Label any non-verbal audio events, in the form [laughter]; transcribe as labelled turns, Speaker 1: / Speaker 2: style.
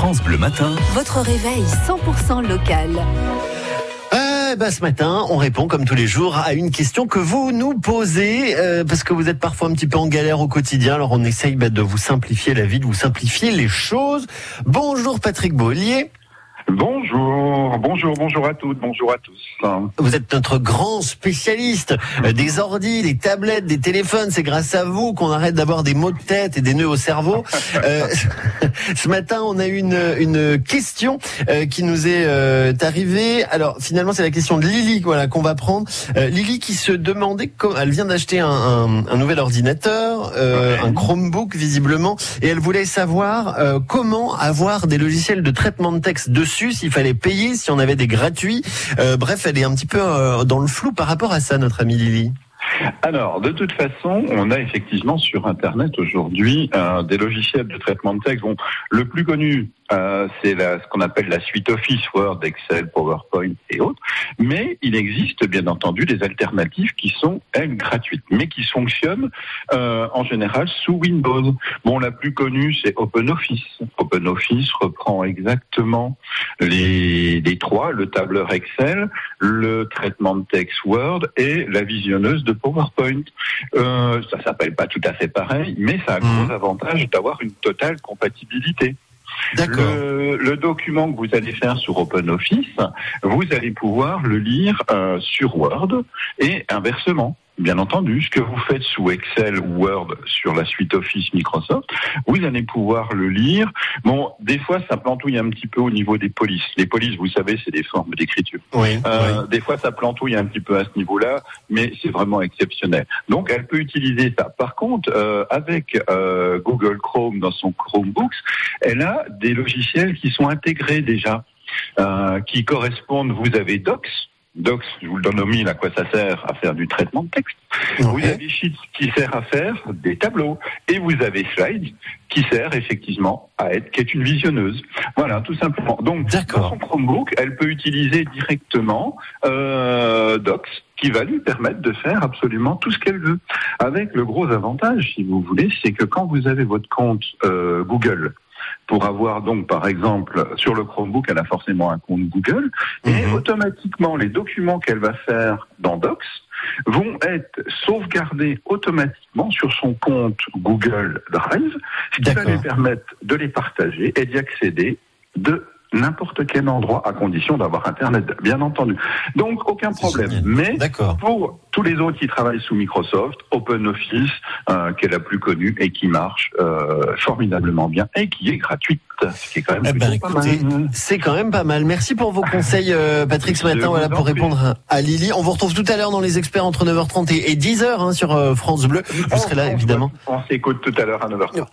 Speaker 1: France Bleu Matin.
Speaker 2: Votre réveil 100% local.
Speaker 3: Eh ben, ce matin, on répond comme tous les jours à une question que vous nous posez euh, parce que vous êtes parfois un petit peu en galère au quotidien. Alors on essaye bah, de vous simplifier la vie, de vous simplifier les choses. Bonjour Patrick Beaulier.
Speaker 4: Bonjour, bonjour, bonjour à toutes, bonjour à tous.
Speaker 3: Vous êtes notre grand spécialiste euh, des ordis, des tablettes, des téléphones. C'est grâce à vous qu'on arrête d'avoir des maux de tête et des nœuds au cerveau. [laughs] Euh, [laughs] ce matin, on a eu une, une question euh, qui nous est euh, arrivée. Alors finalement, c'est la question de Lily voilà, qu'on va prendre. Lily qui se demandait, comment, elle vient d'acheter un, un, un, nouvel ordinateur, un Chromebook visiblement, et elle voulait savoir comment avoir des logiciels de traitement de texte dessus s'il fallait payer, si on avait des gratuits. Euh, bref, elle est un petit peu euh, dans le flou par rapport à ça, notre amie Lily.
Speaker 4: Alors, de toute façon, on a effectivement sur Internet aujourd'hui euh, des logiciels de traitement de texte. Le plus connu, euh, c'est ce qu'on appelle la suite Office, Word, Excel, PowerPoint et autres. Mais il existe bien entendu des alternatives qui sont, elles, gratuites, mais qui fonctionnent euh, en général sous Windows. Bon, la plus connue, c'est OpenOffice. OpenOffice reprend exactement les, les trois, le tableur Excel, le traitement de texte Word et la visionneuse de PowerPoint. Euh, ça s'appelle pas tout à fait pareil, mais ça a un gros avantage d'avoir une totale compatibilité. Le, le, document que vous allez faire sur OpenOffice, vous allez pouvoir le lire euh, sur Word et inversement. Bien entendu, ce que vous faites sous Excel ou Word sur la suite Office Microsoft, vous allez pouvoir le lire. Bon, des fois, ça plantouille un petit peu au niveau des polices. Les polices, vous savez, c'est des formes d'écriture.
Speaker 3: Oui,
Speaker 4: euh,
Speaker 3: oui.
Speaker 4: Des fois, ça plantouille un petit peu à ce niveau-là, mais c'est vraiment exceptionnel. Donc, elle peut utiliser ça. Par contre, euh, avec euh, Google Chrome dans son Chromebooks, elle a des logiciels qui sont intégrés déjà, euh, qui correspondent. Vous avez Docs. Docs, je vous le donne au mille, à quoi ça sert À faire du traitement de texte. Vous avez Sheets qui sert à faire des tableaux. Et vous avez Slides qui sert effectivement à être, qui est une visionneuse. Voilà, tout simplement. Donc, dans son Chromebook, elle peut utiliser directement euh, Docs qui va lui permettre de faire absolument tout ce qu'elle veut. Avec le gros avantage, si vous voulez, c'est que quand vous avez votre compte euh, Google, pour avoir donc par exemple sur le Chromebook, elle a forcément un compte Google et
Speaker 3: Mhm.
Speaker 4: automatiquement les documents qu'elle va faire dans Docs vont être sauvegardés automatiquement sur son compte Google Drive, ce qui va lui permettre de les partager et d'y accéder de n'importe quel endroit à condition d'avoir Internet, bien entendu. Donc aucun problème.
Speaker 3: génial.
Speaker 4: Mais pour tous les autres qui travaillent sous Microsoft, OpenOffice, euh, qui est la plus connue et qui marche euh, formidablement bien et qui est gratuite, ce qui est quand même
Speaker 3: Eh ben, écoutez, c'est quand même pas mal. Merci pour vos conseils, euh, Patrick, ce matin, voilà, pour répondre à Lily. On vous retrouve tout à l'heure dans les experts entre 9h30 et et 10h hein, sur euh, France Bleu. Vous serez là, évidemment.
Speaker 4: On s'écoute tout à l'heure à 9h30.